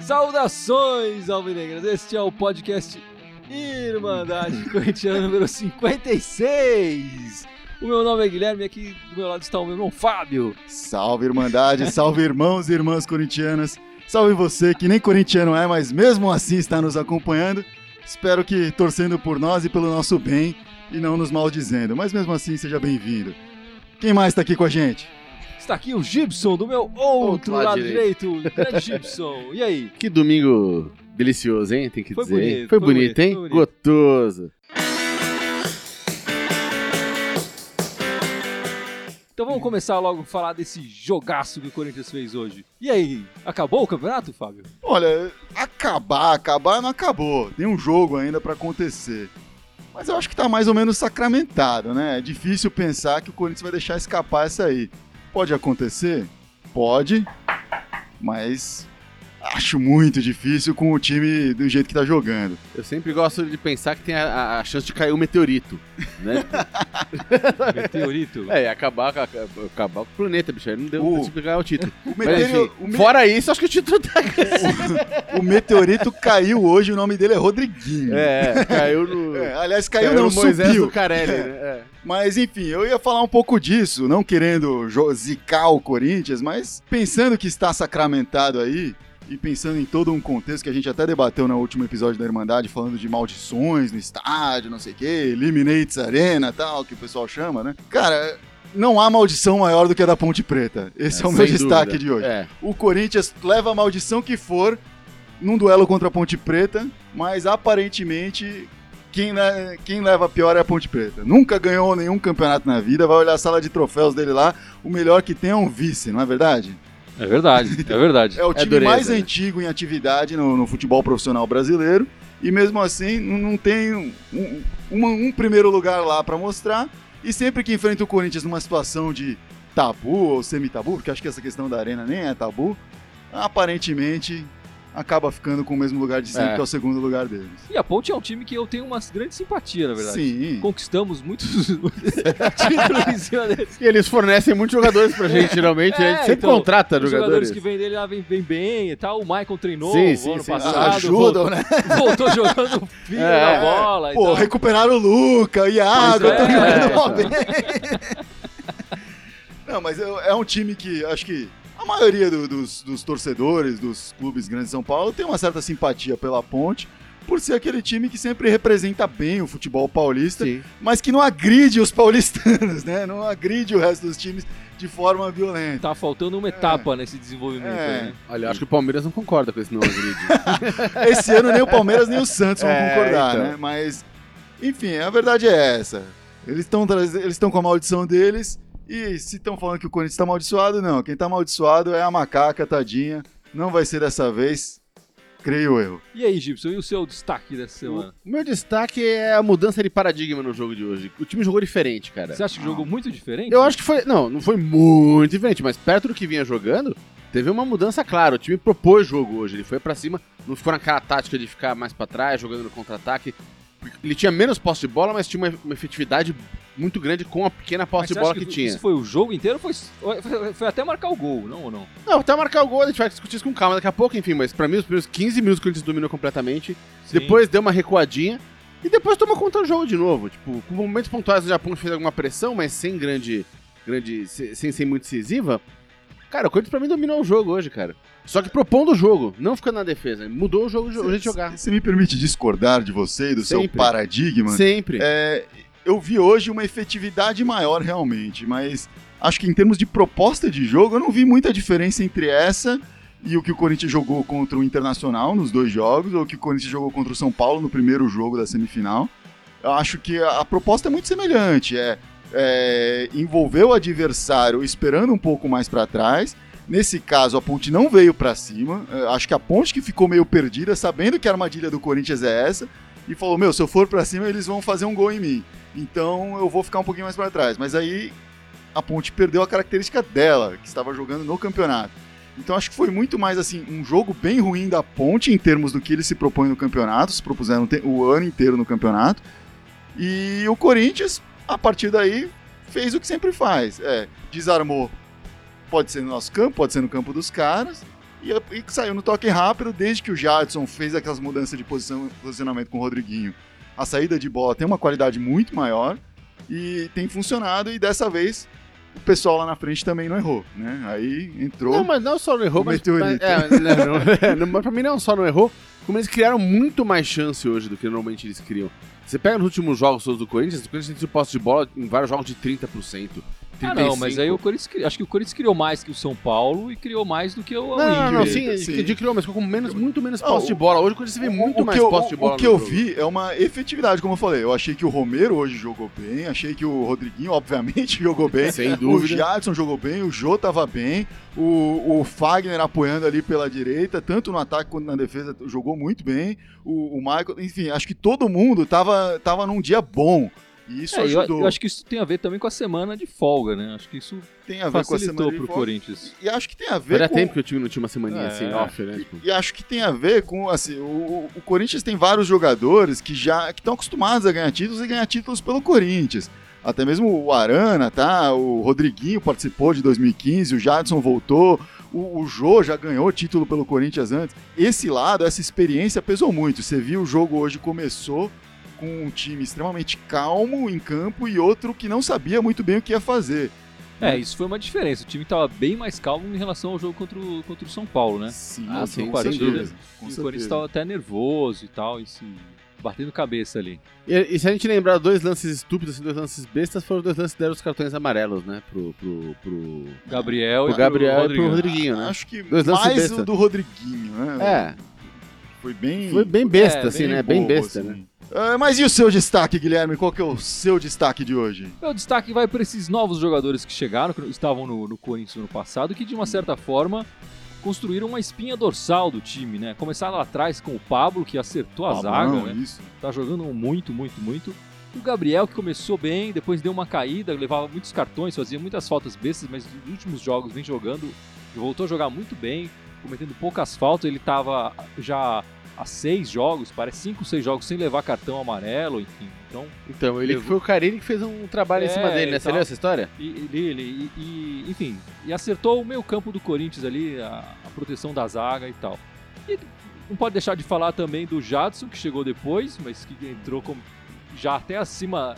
Saudações, Alvinegras! Este é o podcast Irmandade Corintiana número 56. O meu nome é Guilherme e aqui do meu lado está o meu irmão Fábio. Salve Irmandade, salve irmãos e irmãs corintianas. Salve você que nem corintiano é, mas mesmo assim está nos acompanhando. Espero que torcendo por nós e pelo nosso bem e não nos maldizendo. Mas mesmo assim, seja bem-vindo. Quem mais está aqui com a gente? Está aqui o Gibson do meu outro, Outro lado lado direito. Grande Gibson. E aí? Que domingo delicioso, hein? Tem que Foi dizer. bonito, foi foi bonito, bonito, hein? foi bonito. Gostoso. Então vamos começar logo a falar desse jogaço que o Corinthians fez hoje. E aí, acabou o campeonato, Fábio? Olha, acabar, acabar não acabou. Tem um jogo ainda para acontecer. Mas eu acho que tá mais ou menos sacramentado, né? É difícil pensar que o Corinthians vai deixar escapar essa aí. Pode acontecer? Pode. Mas acho muito difícil com o time do jeito que tá jogando. Eu sempre gosto de pensar que tem a, a- chance de cair um meteorito, né? Meteorito. é, acabar, acabar, acabar com o planeta, bicho. Aí não deu O- pra ganhar o título. O, Mas, meteoro- enfim, o me- fora isso, acho que o título tá... o meteorito caiu hoje, o nome dele é Rodriguinho. é, caiu no... É, aliás, caiu, caiu não, no Moisés subiu. do Carelli, né? É. Mas enfim, eu ia falar um pouco disso, não querendo zicar o Corinthians, mas pensando que está sacramentado aí, e pensando em todo um contexto que a gente até debateu no último episódio da Irmandade, falando de maldições no estádio, não sei o quê, Eliminates Arena tal, que o pessoal chama, né? Cara, não há maldição maior do que a da Ponte Preta. Esse é, o meu destaque dúvida. de hoje. É. O Corinthians leva a maldição que for num duelo contra a Ponte Preta, mas aparentemente quem, le- quem leva a pior é a Ponte Preta. Nunca ganhou nenhum campeonato na vida, vai olhar a sala de troféus dele lá, o melhor que tem é um vice, não é verdade? É verdade, é verdade. É o É time dureza, mais né? antigo em atividade no, no futebol profissional brasileiro, e mesmo assim não, tem um, um- um primeiro lugar lá pra mostrar, e sempre que enfrenta o Corinthians numa situação de tabu ou semi-tabu, porque acho que essa questão da arena nem é tabu, aparentemente acaba ficando com o mesmo lugar de sempre, É. que é o segundo lugar deles. E a Ponte é um time que eu tenho uma grande simpatia, na verdade. Sim. Conquistamos muitos títulos em cima deles. E eles fornecem muitos jogadores pra gente, geralmente. É, a gente sempre então, contrata Os jogadores jogadores. que vêm dele lá vêm vêm bem e tal. O Michael treinou Sim, o sim, ano sim. passado. Ajudam, né? Voltou, voltou jogando filho É, na bola. e Pô, tal. recuperaram o Luca, o Iago, Pois é. estão jogando mal bem. Não, mas é é um time que acho que a maioria do- dos, dos torcedores dos clubes grandes de São Paulo tem uma certa simpatia pela Ponte, por ser aquele time que sempre representa bem o futebol paulista, Sim. mas que não agride os paulistanos, né? Não agride o resto dos times de forma violenta. Tá faltando uma etapa nesse desenvolvimento É. aí, né? Olha, eu acho que o Palmeiras não concorda com esse não agride. Esse ano nem o Palmeiras nem o Santos vão É, concordar, então. né? Mas, enfim, a verdade é essa. Eles estão eles estão com a maldição deles e se estão falando que o Corinthians está amaldiçoado, não. Quem está amaldiçoado é a macaca, tadinha. Não vai ser dessa vez, creio eu. E aí, Gibson, e o seu destaque dessa semana? O meu destaque é a mudança de paradigma no jogo de hoje. O time jogou diferente, cara. Você acha que jogou muito diferente? Eu acho que foi. Não, não foi muito diferente, mas perto do que vinha jogando, teve uma mudança clara. O time propôs jogo hoje. Ele foi pra cima, não ficou naquela tática de ficar mais pra trás, jogando no contra-ataque. Ele tinha menos posse de bola, mas tinha uma, uma efetividade muito grande com a pequena posse de bola que, que tinha. Isso foi o jogo inteiro? Foi, foi, foi até marcar o gol, não ou não? Não, até marcar o gol, a gente vai discutir isso com calma daqui a pouco, enfim, mas pra mim os primeiros 15 minutos que Corinthians dominou completamente. Depois deu uma recuadinha e depois tomou conta do jogo de novo. Tipo, com momentos pontuais o Japão fez alguma pressão, mas sem grande. grande se- sem ser muito decisiva. Cara, o Corinthians pra mim dominou o jogo hoje, cara. Só que propondo o jogo, não ficando na defesa. Mudou o jogo, o jeito de jogar. Você me permite discordar de você e do seu Sempre. paradigma? Sempre. É, eu vi hoje uma efetividade maior realmente, mas acho que em termos de proposta de jogo, eu não vi muita diferença entre essa e o que o Corinthians jogou contra o Internacional nos dois jogos, ou o que o Corinthians jogou contra o São Paulo no primeiro jogo da semifinal. Eu acho que a, a proposta é muito semelhante, é, é o adversário esperando um pouco mais para trás. Nesse caso, a ponte não veio para cima. É, acho que a ponte que ficou meio perdida, sabendo que a armadilha do Corinthians é essa, e falou: Meu, se eu for para cima, eles vão fazer um gol em mim. Então eu vou ficar um pouquinho mais para trás. Mas aí a Ponte perdeu a característica dela, que estava jogando no campeonato. Então acho que foi muito mais assim um jogo bem ruim da Ponte em termos do que ele se propõe no campeonato, se propuseram o ano inteiro no campeonato. E o Corinthians a partir daí fez o que sempre faz. É, desarmou. Pode ser no nosso campo, pode ser no campo dos caras. E, e saiu no toque rápido, desde que o Jadson fez aquelas mudanças de posição, posicionamento com o Rodriguinho. A saída de bola tem uma qualidade muito maior e tem funcionado. E dessa vez o pessoal lá na frente também não errou, né? Aí entrou. Não, mas não só não errou, o mas, meteorito. mas- é, não, não, é, não, mas pra mim não só não errou, como eles criaram muito mais chance hoje do que normalmente eles criam. Você pega nos últimos jogos todos do Corinthians, o Corinthians tem posse de bola em vários jogos de 30%. Ah, não, mas aí o Corinthians, acho que o Corinthians criou mais que o São Paulo e criou mais do que o, o Não, não, não, sim, sim. de criou, mas ficou com menos, muito menos posse de o- bola. Hoje o Corinthians vê O- muito o mais eu, posse de bola O que eu jogo. vi é uma efetividade, como eu falei. Eu achei que o Romero hoje jogou bem, achei que o Rodriguinho, obviamente, jogou bem. Sem O dúvida. Jadson jogou bem, o Jô tava bem, o, o Fagner apoiando ali pela direita, tanto no ataque quanto na defesa, jogou muito bem. O, o Michael, enfim, acho que todo mundo tava, tava num dia bom. E isso É, eu, ajudou. eu acho que isso tem a ver também com a semana de folga, né? Acho que isso tem a ver com a facilitou semana pro folga. Corinthians. E acho que tem a ver Fazia com... tempo que o time não tinha uma semaninha É. assim, off, né? Tipo, E acho que tem a ver com, assim, o, o Corinthians tem vários jogadores que já estão acostumados a ganhar títulos e ganhar títulos pelo Corinthians. Até mesmo o Arana, tá? O Rodriguinho participou de 2015, o Jadson voltou, o, o Jô já ganhou título pelo Corinthians antes. Esse lado, essa experiência pesou muito. Você viu o jogo hoje começou com um time extremamente calmo em campo e outro que não sabia muito bem o que ia fazer. É, isso foi uma diferença. O time tava bem mais calmo em relação ao jogo contra o, contra o São Paulo, né? Sim, Ah, com sim, sem certeza, com E o. Corinthians tava até nervoso e tal, e se batendo cabeça ali. E, e se a gente lembrar dois lances estúpidos, assim, dois lances bestas, foram dois lances que deram os cartões amarelos, né? Pro, pro, pro, Gabriel pro e Gabriel pro e pro Rodriguinho. Né? Acho que Dois lances mais besta. o do Rodriguinho, né? É, Foi bem. foi bem besta, É, assim, bem né? Bem bobo, besta, assim. né? Ah, mas e o seu destaque, Guilherme? Qual que é o seu destaque de hoje? Meu destaque vai para esses novos jogadores que chegaram, que estavam no, no Corinthians no passado, que de uma certa forma construíram uma espinha dorsal do time, né? Começaram lá atrás com o Pablo, que acertou a zaga, Pablão, né? Isso. Tá jogando muito, muito, muito. O Gabriel, que começou bem, depois deu uma caída, levava muitos cartões, fazia muitas faltas bestas, mas nos últimos jogos vem jogando, voltou a jogar muito bem, cometendo poucas faltas. Ele tava já há seis jogos, parece cinco, seis jogos sem levar cartão amarelo, enfim. Então, Então, ele Levou- foi o Carilli que fez um trabalho em É, cima dele, né? Você tal. leu essa história? E, ele, ele- e, e- enfim, e acertou o meio campo do Corinthians ali, a, a proteção da zaga e tal. E não pode deixar de falar também do Jadson, que chegou depois, mas que entrou como já até acima.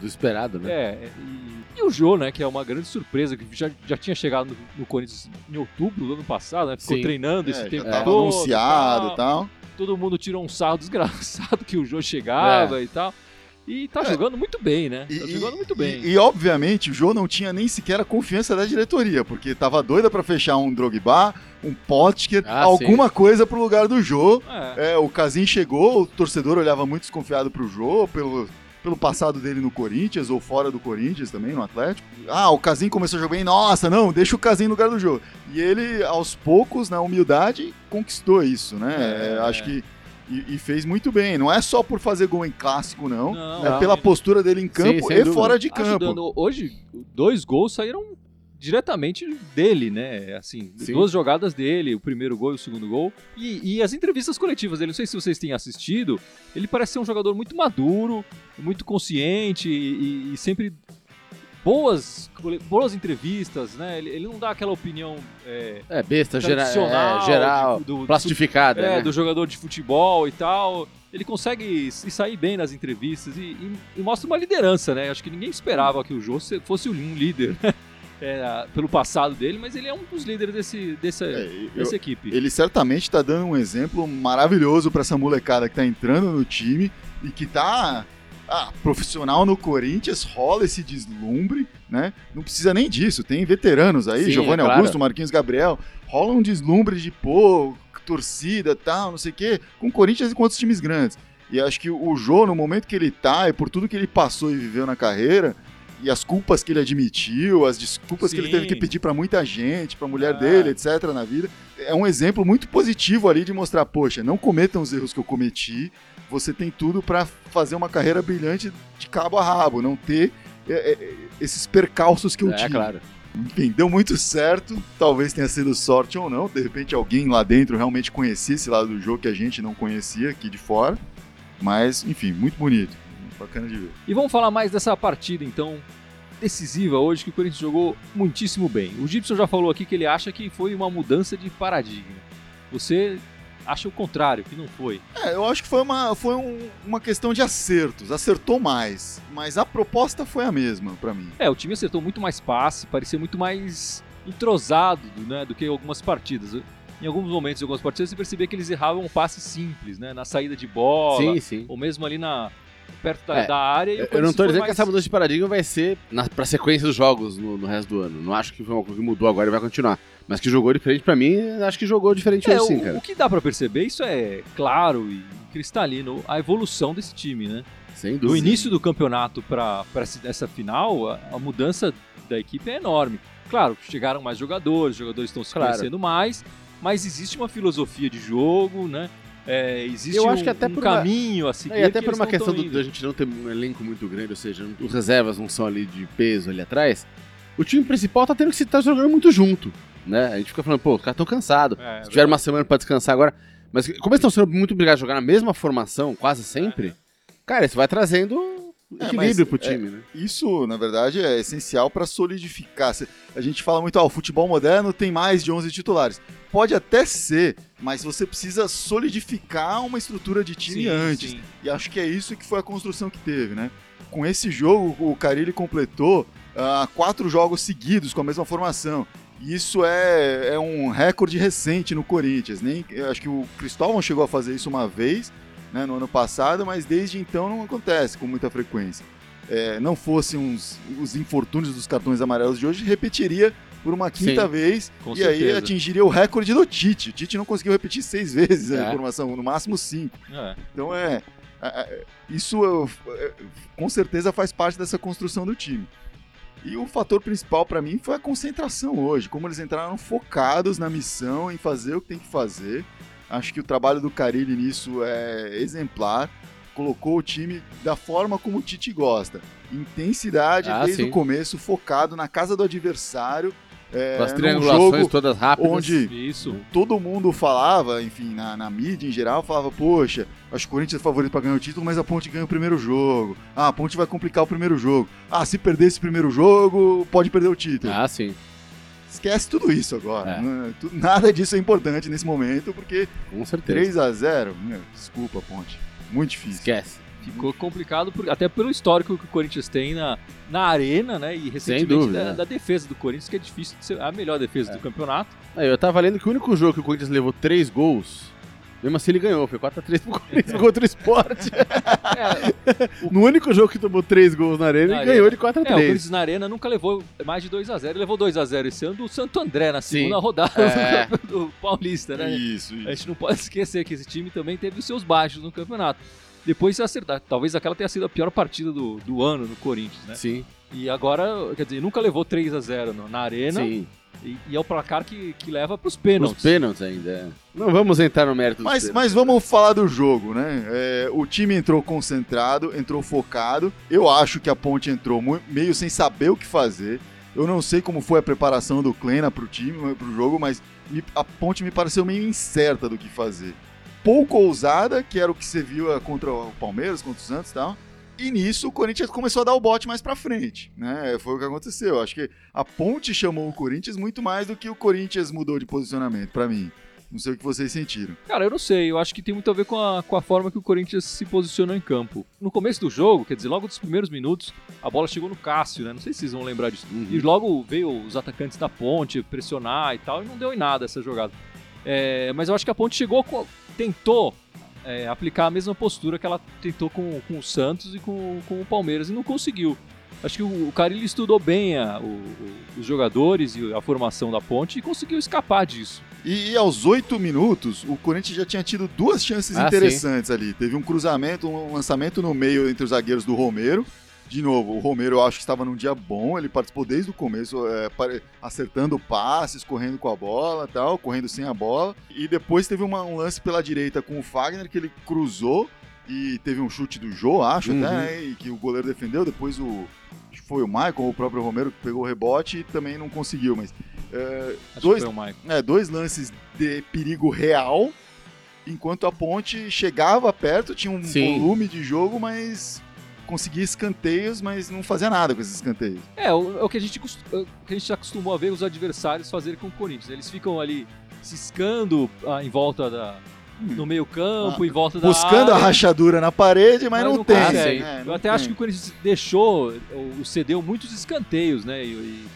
Do esperado, né? É, e, e o Jô, né, que é uma grande surpresa, que já, já tinha chegado no, no Corinthians em outubro do ano passado, né? Ficou Sim. treinando esse É, tempo já tava todo. anunciado tal. e tal. Todo mundo tirou um sarro desgraçado que o Jô chegava e tal. E tá É. jogando muito bem, né? E, Tá e- jogando muito bem. E, e, obviamente o Jô não tinha nem sequer a confiança da diretoria, porque tava doida pra fechar um Drogba, um Potker, Ah, alguma coisa pro lugar do Jô. É. É, o Casim chegou, o torcedor olhava muito desconfiado pro Jô, pelo, pelo passado dele no Corinthians, ou fora do Corinthians também, no Atlético. Ah, o Casim começou a jogar bem, nossa, não, deixa o Casim no lugar do Jô. E ele, aos poucos, na humildade, conquistou isso, né? É. É, acho que. E, e fez muito bem. Não é só por fazer gol em clássico, não. Não, é não. pela postura dele em campo sem e dúvida. fora de campo. ajudando. Hoje, dois gols saíram diretamente dele, né? Assim, Sim. duas jogadas dele, o primeiro gol e o segundo gol. E, e as entrevistas coletivas dele, não sei se vocês têm assistido, ele parece ser um jogador muito maduro, muito consciente e, e sempre boas, boas entrevistas, né? Ele, ele não dá aquela opinião é, É, besta, gera, tradicional, é, geral, de- do- plastificada, é, né? do jogador de futebol e tal. Ele consegue se sair bem nas entrevistas e, e- e mostra uma liderança, né? Acho que ninguém esperava que o Jô se- fosse um líder é, pelo passado dele, mas ele é um dos líderes desse, dessa, É, eu- dessa equipe. ele certamente está dando um exemplo maravilhoso para essa molecada que tá entrando no time e que tá ah, profissional no Corinthians, rola esse deslumbre, né? Não precisa nem disso, tem veteranos aí, Sim, Giovanni é claro. Augusto, Marquinhos Gabriel, rola um deslumbre de pô, torcida, tal, não sei o quê, com o Corinthians e com outros times grandes. E acho que o Jô, no momento que ele tá, e por tudo que ele passou e viveu na carreira, e as culpas que ele admitiu, as desculpas que ele Sim. teve que pedir pra muita gente, pra mulher Ah. dele, etc, na vida, é um exemplo muito positivo ali de mostrar, poxa, não cometam os erros que eu cometi, você tem tudo pra fazer uma carreira brilhante de cabo a rabo, não ter é, é, esses percalços que eu É, tive. claro. Enfim, deu muito certo, talvez tenha sido sorte ou não, de repente alguém lá dentro realmente conhecia esse lado do jogo que a gente não conhecia aqui de fora, mas enfim, muito bonito. Bacana de ver. E vamos falar mais dessa partida, então, decisiva hoje, que o Corinthians jogou muitíssimo bem. O Gibson já falou aqui que ele acha que foi uma mudança de paradigma. Você acha o contrário, que não foi. É, eu acho que foi uma, foi um- uma questão de acertos. Acertou mais, mas a proposta foi a mesma pra mim. É, o time acertou muito mais passe, parecia muito mais entrosado né, do que algumas partidas. Em alguns momentos, em algumas partidas, você percebia que eles erravam um passe simples, né? Na saída de bola, Sim, sim. ou mesmo ali na perto da, É, da área. e o Eu não foi dizendo mais- que essa mudança de paradigma vai ser na, pra sequência dos jogos no, no resto do ano. Não acho que foi uma coisa que mudou agora e vai continuar. Mas que jogou diferente pra mim, acho que jogou diferente É, hoje sim, o, cara. o que dá pra perceber, isso é claro e cristalino, a evolução desse time, né? Sem Do dúvida. início do campeonato para essa final, a, a mudança da equipe é enorme. Claro, chegaram mais jogadores, os jogadores estão se Claro. conhecendo mais, mas existe uma filosofia de jogo, né? É, existe Eu acho um, que até um por uma- caminho a seguir. É, e até por uma questão tão do, da gente não ter um elenco muito grande, ou seja, os reservas não são ali de peso ali atrás, o time principal tá tendo que se tá jogando muito junto, né? A gente fica falando, pô, os caras estão cansados. É, Se tiver uma semana pra descansar agora. Mas como eles estão sendo muito obrigados a jogar na mesma formação, quase sempre, cara, isso vai trazendo É, equilíbrio mas, pro é, time, né? Isso, na verdade, é essencial para solidificar. A gente fala muito, ah, o futebol moderno tem mais de 11 titulares. Pode até ser, mas você precisa solidificar uma estrutura de time sim, antes. sim. E acho que é isso que foi a construção que teve, né? Com esse jogo, o Carilli completou ah, quatro jogos seguidos com a mesma formação. E isso é, é um recorde recente no Corinthians. Nem, eu acho que o Cristóvão chegou a fazer isso uma vez né, no ano passado, mas desde então não acontece com muita frequência. É, não fossem uns, os infortúnios dos cartões amarelos de hoje, repetiria por uma quinta Sim, vez e aí certeza. atingiria o recorde do Tite. O Tite não conseguiu repetir seis vezes a É. informação, no máximo cinco. É. Então é. é, é, Isso é, com certeza faz parte dessa construção do time. E o fator principal para mim foi a concentração hoje, como eles entraram focados na missão, em fazer o que tem que fazer. Acho que o trabalho do Carilli nisso é exemplar. Colocou o time da forma como o Tite gosta. Intensidade Ah, desde sim. o começo, focado na casa do adversário. É, as triangulações jogo todas rápidas. onde Isso. todo mundo falava, enfim, na, na mídia em geral, falava, poxa, acho que o Corinthians é favorito pra ganhar o título, mas a Ponte ganha o primeiro jogo. Ah, a Ponte vai complicar o primeiro jogo. Ah, se perder esse primeiro jogo, pode perder o título. Ah, sim. Esquece tudo isso agora. É. Nada disso é importante nesse momento, porque Com certeza. 3 a 0 meu, desculpa, Ponte. Muito difícil. Esquece. Ficou complicado, por- até pelo histórico que o Corinthians tem na, na arena, né? E recentemente dúvida, da, é. da defesa do Corinthians, que é difícil de ser a melhor defesa do campeonato. Aí, eu tava lendo que o único jogo que o Corinthians levou três gols, mesmo assim ele ganhou. Foi 4x3 pro Corinthians contra o Sport. É, no único jogo que tomou três gols na arena, Na ele ganhou de 4x3. É, o Corinthians na Arena nunca levou mais de 2x0. Ele levou 2x0 esse ano do Santo André na segunda Sim. rodada É. do, Paulista, né? Isso, A isso. gente não pode esquecer que esse time também teve os seus baixos no campeonato. Depois se acertar. Talvez aquela tenha sido a pior partida do, do ano no Corinthians, né? Sim, E agora, quer dizer, nunca levou 3x0 no- na Arena. sim. E, e é o placar que, que leva pros Os pênaltis. pênaltis ainda. é. Não vamos entrar no mérito dos Mas, pênaltis. mas vamos falar do jogo, né? É, o time entrou concentrado, entrou focado. Eu acho que a Ponte entrou meio sem saber o que fazer. Eu não sei como foi a preparação do Kleina pro time, pro jogo, mas me- a Ponte me pareceu meio incerta do que fazer. Pouco ousada, que era o que você viu eh, contra o Palmeiras, contra o Santos e tal. E nisso o Corinthians começou a dar o bote mais pra frente, né? Foi o que aconteceu. Acho que a Ponte chamou o Corinthians muito mais do que o Corinthians mudou de posicionamento, pra mim. Não sei o que vocês sentiram. Cara, eu não sei. Eu acho que tem muito a ver com a, com a forma que o Corinthians se posicionou em campo. No começo do jogo, quer dizer, logo dos primeiros minutos, a bola chegou no Cássio, né? Não sei se vocês vão lembrar disso. Uhum. E logo veio os atacantes da ponte pressionar e tal, e não deu em nada essa jogada. É, mas eu acho que a ponte chegou, tentou é, aplicar a mesma postura que ela tentou com, com o Santos e com, com o Palmeiras e não conseguiu. Acho que o, o Carilli estudou bem a- o- o- os jogadores e a formação da ponte e conseguiu escapar disso. E, e aos oito minutos, o Corinthians já tinha tido duas chances Ah, interessantes ali. Teve um cruzamento, um lançamento no meio entre os zagueiros do Romero. De novo, o Romero eu acho que estava num dia bom, ele participou desde o começo, é, acertando passes, correndo com a bola tal, correndo sem a bola. E depois teve uma- um lance pela direita com o Fagner que ele cruzou e teve um chute do Jô, acho Uhum. até, né, e que o goleiro defendeu. Depois o. Foi o Michael o próprio Romero que pegou o rebote e também não conseguiu, mas. é, dois, é, dois lances de perigo real, enquanto a ponte chegava perto, tinha um Sim. volume de jogo, mas conseguia escanteios, mas não fazia nada com esses escanteios. É, o, é o que a gente é o que a gente acostumou a ver os adversários fazerem com o Corinthians. Eles ficam ali ciscando ah, em volta da. no meio campo, Ah, em volta da Buscando a área. rachadura na parede, mas, Mas não, não tem. consegue. É, Eu não até tem. acho que o Corinthians deixou, ou cedeu muitos escanteios, né? E, e-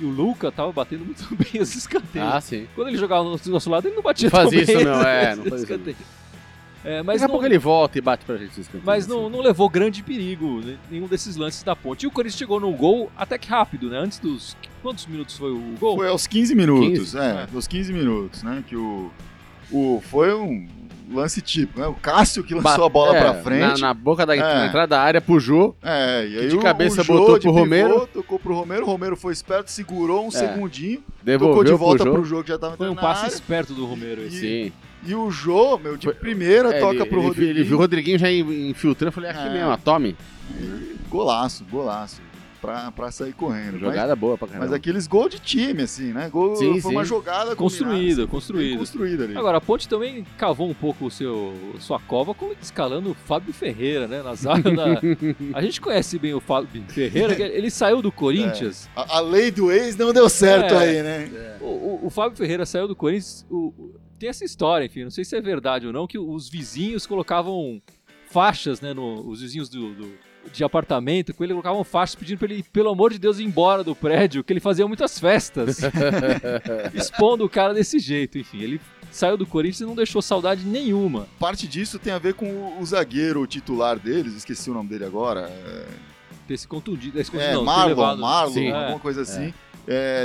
e o Luca tava batendo muito bem os escanteios. Ah, sim. Quando ele jogava no nosso lado, ele não batia Não fazia tão bem isso não, é, não fazia isso escanteios. É, mas Daqui a não, pouco ele volta e bate pra gente mas assim. não, não levou grande perigo né, nenhum desses lances da ponte. E o Corinthians chegou no gol até que rápido, né? Antes dos. Quantos minutos foi o gol? Foi aos 15 minutos, 15? é, aos 15 minutos, né? Que o, o. Foi um lance típico, né? O Cássio que lançou Ba- a bola é, pra frente. Na, na boca da É. na entrada da área, pujou. É, e aí de o- cabeça o Jô botou de pro pivô, Romero. Tocou pro Romero, o Romero foi esperto, segurou um É. segundinho, Devolveu tocou de volta pro jogo que já tava Foi um passe esperto do Romero esse. Sim. E o Jô, meu, de Foi- primeira, É, toca ele, pro ele, Rodrigo. ele viu o Rodriguinho já in- infiltrando. Eu falei, aqui É. mesmo, ó, tome. Golaço, golaço. Pra, pra sair correndo. Mas- Jogada boa pra caramba. Mas aqueles gols de time, assim, né? Gol, Sim, foi sim. uma jogada Construída, combinada, assim, construída. construída ali. Agora, a Ponte também cavou um pouco o seu, sua cova com escalando o Fábio Ferreira, né? Na zaga da... A gente conhece bem o Fábio Ferreira, que ele saiu do Corinthians. a, a lei do ex não deu certo É. aí, né? O, o- o Fábio Ferreira saiu do Corinthians. o- o- tem essa história, enfim, não sei se é verdade ou não, que os vizinhos colocavam faixas, né? No, os vizinhos do, do- de apartamento, com ele colocavam faixas pedindo pra ele, pelo amor de Deus, ir embora do prédio, que ele fazia muitas festas, expondo o cara desse jeito, enfim. Ele saiu do Corinthians e não deixou saudade nenhuma. Parte disso tem a ver com o, o zagueiro titular deles, esqueci o nome dele agora. É, Ter se contundido. é, contundido, não, ter Marlon, levado- Marlon, Sim. alguma É. coisa assim. É,